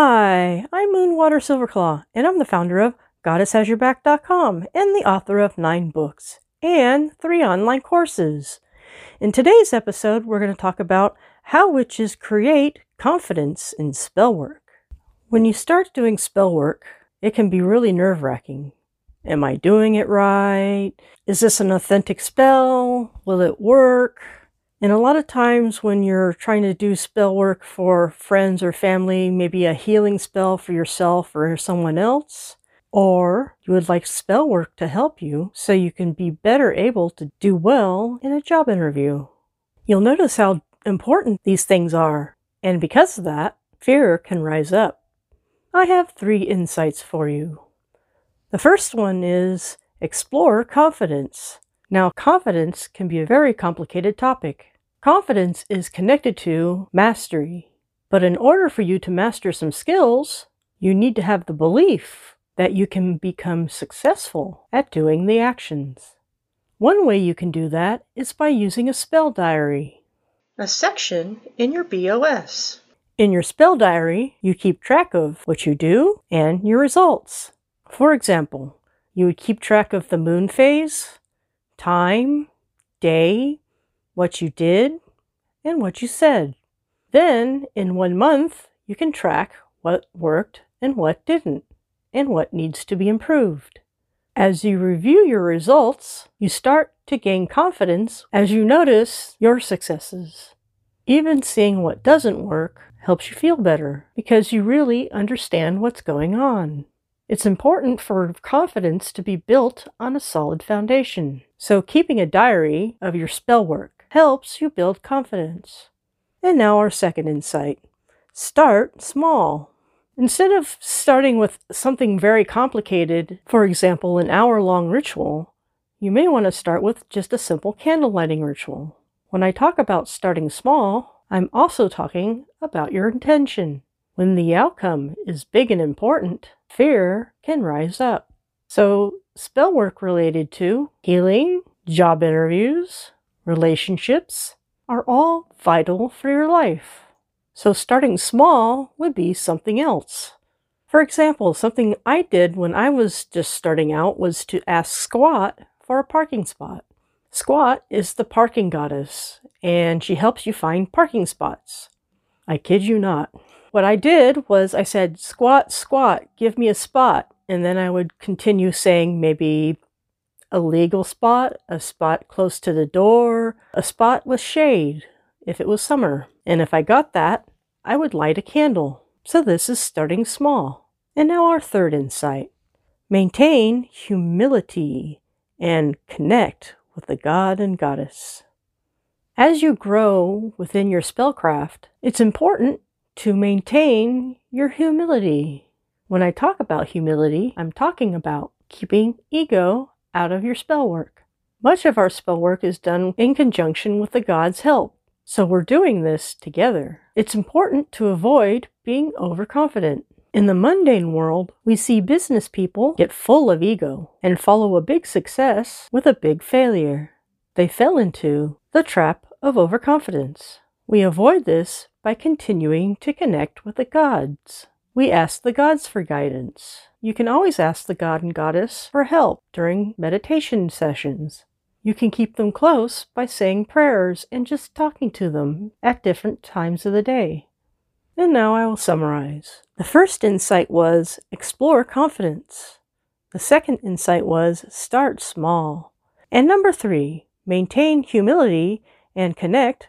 Hi, I'm Moonwater Silverclaw, and I'm the founder of GoddessHasYourBack.com and the author of nine books and three online courses. In today's episode, we're going to talk about how witches create confidence in spell work. When you start doing spell work, it can be really nerve wracking. Am I doing it right? Is this an authentic spell? Will it work? And a lot of times when you're trying to do spell work for friends or family, maybe a healing spell for yourself or someone else, or you would like spell work to help you so you can be better able to do well in a job interview. You'll notice how important these things are, and because of that, fear can rise up. I have three insights for you. The first one is explore confidence. Now, confidence can be a very complicated topic. Confidence is connected to mastery. But in order for you to master some skills, you need to have the belief that you can become successful at doing the actions. One way you can do that is by using a spell diary, a section in your BOS. In your spell diary, you keep track of what you do and your results. For example, you would keep track of the moon phase, time, day, what you did, and what you said. Then, in one month, you can track what worked and what didn't, and what needs to be improved. As you review your results, you start to gain confidence as you notice your successes. Even seeing what doesn't work helps you feel better because you really understand what's going on. It's important for confidence to be built on a solid foundation. So, keeping a diary of your spell work helps you build confidence. And now, our second insight start small. Instead of starting with something very complicated, for example, an hour long ritual, you may want to start with just a simple candle lighting ritual. When I talk about starting small, I'm also talking about your intention. When the outcome is big and important, fear can rise up. So, spell work related to healing, job interviews, relationships are all vital for your life. So, starting small would be something else. For example, something I did when I was just starting out was to ask Squat for a parking spot. Squat is the parking goddess, and she helps you find parking spots. I kid you not. What I did was I said, squat, squat, give me a spot. And then I would continue saying maybe a legal spot, a spot close to the door, a spot with shade if it was summer. And if I got that, I would light a candle. So this is starting small. And now our third insight maintain humility and connect with the god and goddess. As you grow within your spellcraft, it's important to maintain your humility. When I talk about humility, I'm talking about keeping ego out of your spell work. Much of our spell work is done in conjunction with the god's help, so we're doing this together. It's important to avoid being overconfident. In the mundane world, we see business people get full of ego and follow a big success with a big failure. They fell into the trap of overconfidence. We avoid this by continuing to connect with the gods. We ask the gods for guidance. You can always ask the god and goddess for help during meditation sessions. You can keep them close by saying prayers and just talking to them at different times of the day. And now I will summarize. The first insight was explore confidence. The second insight was start small. And number three, maintain humility and connect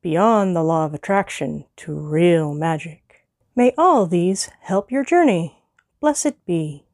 Beyond the Law of Attraction to Real Magic. May all these help your journey. Blessed be.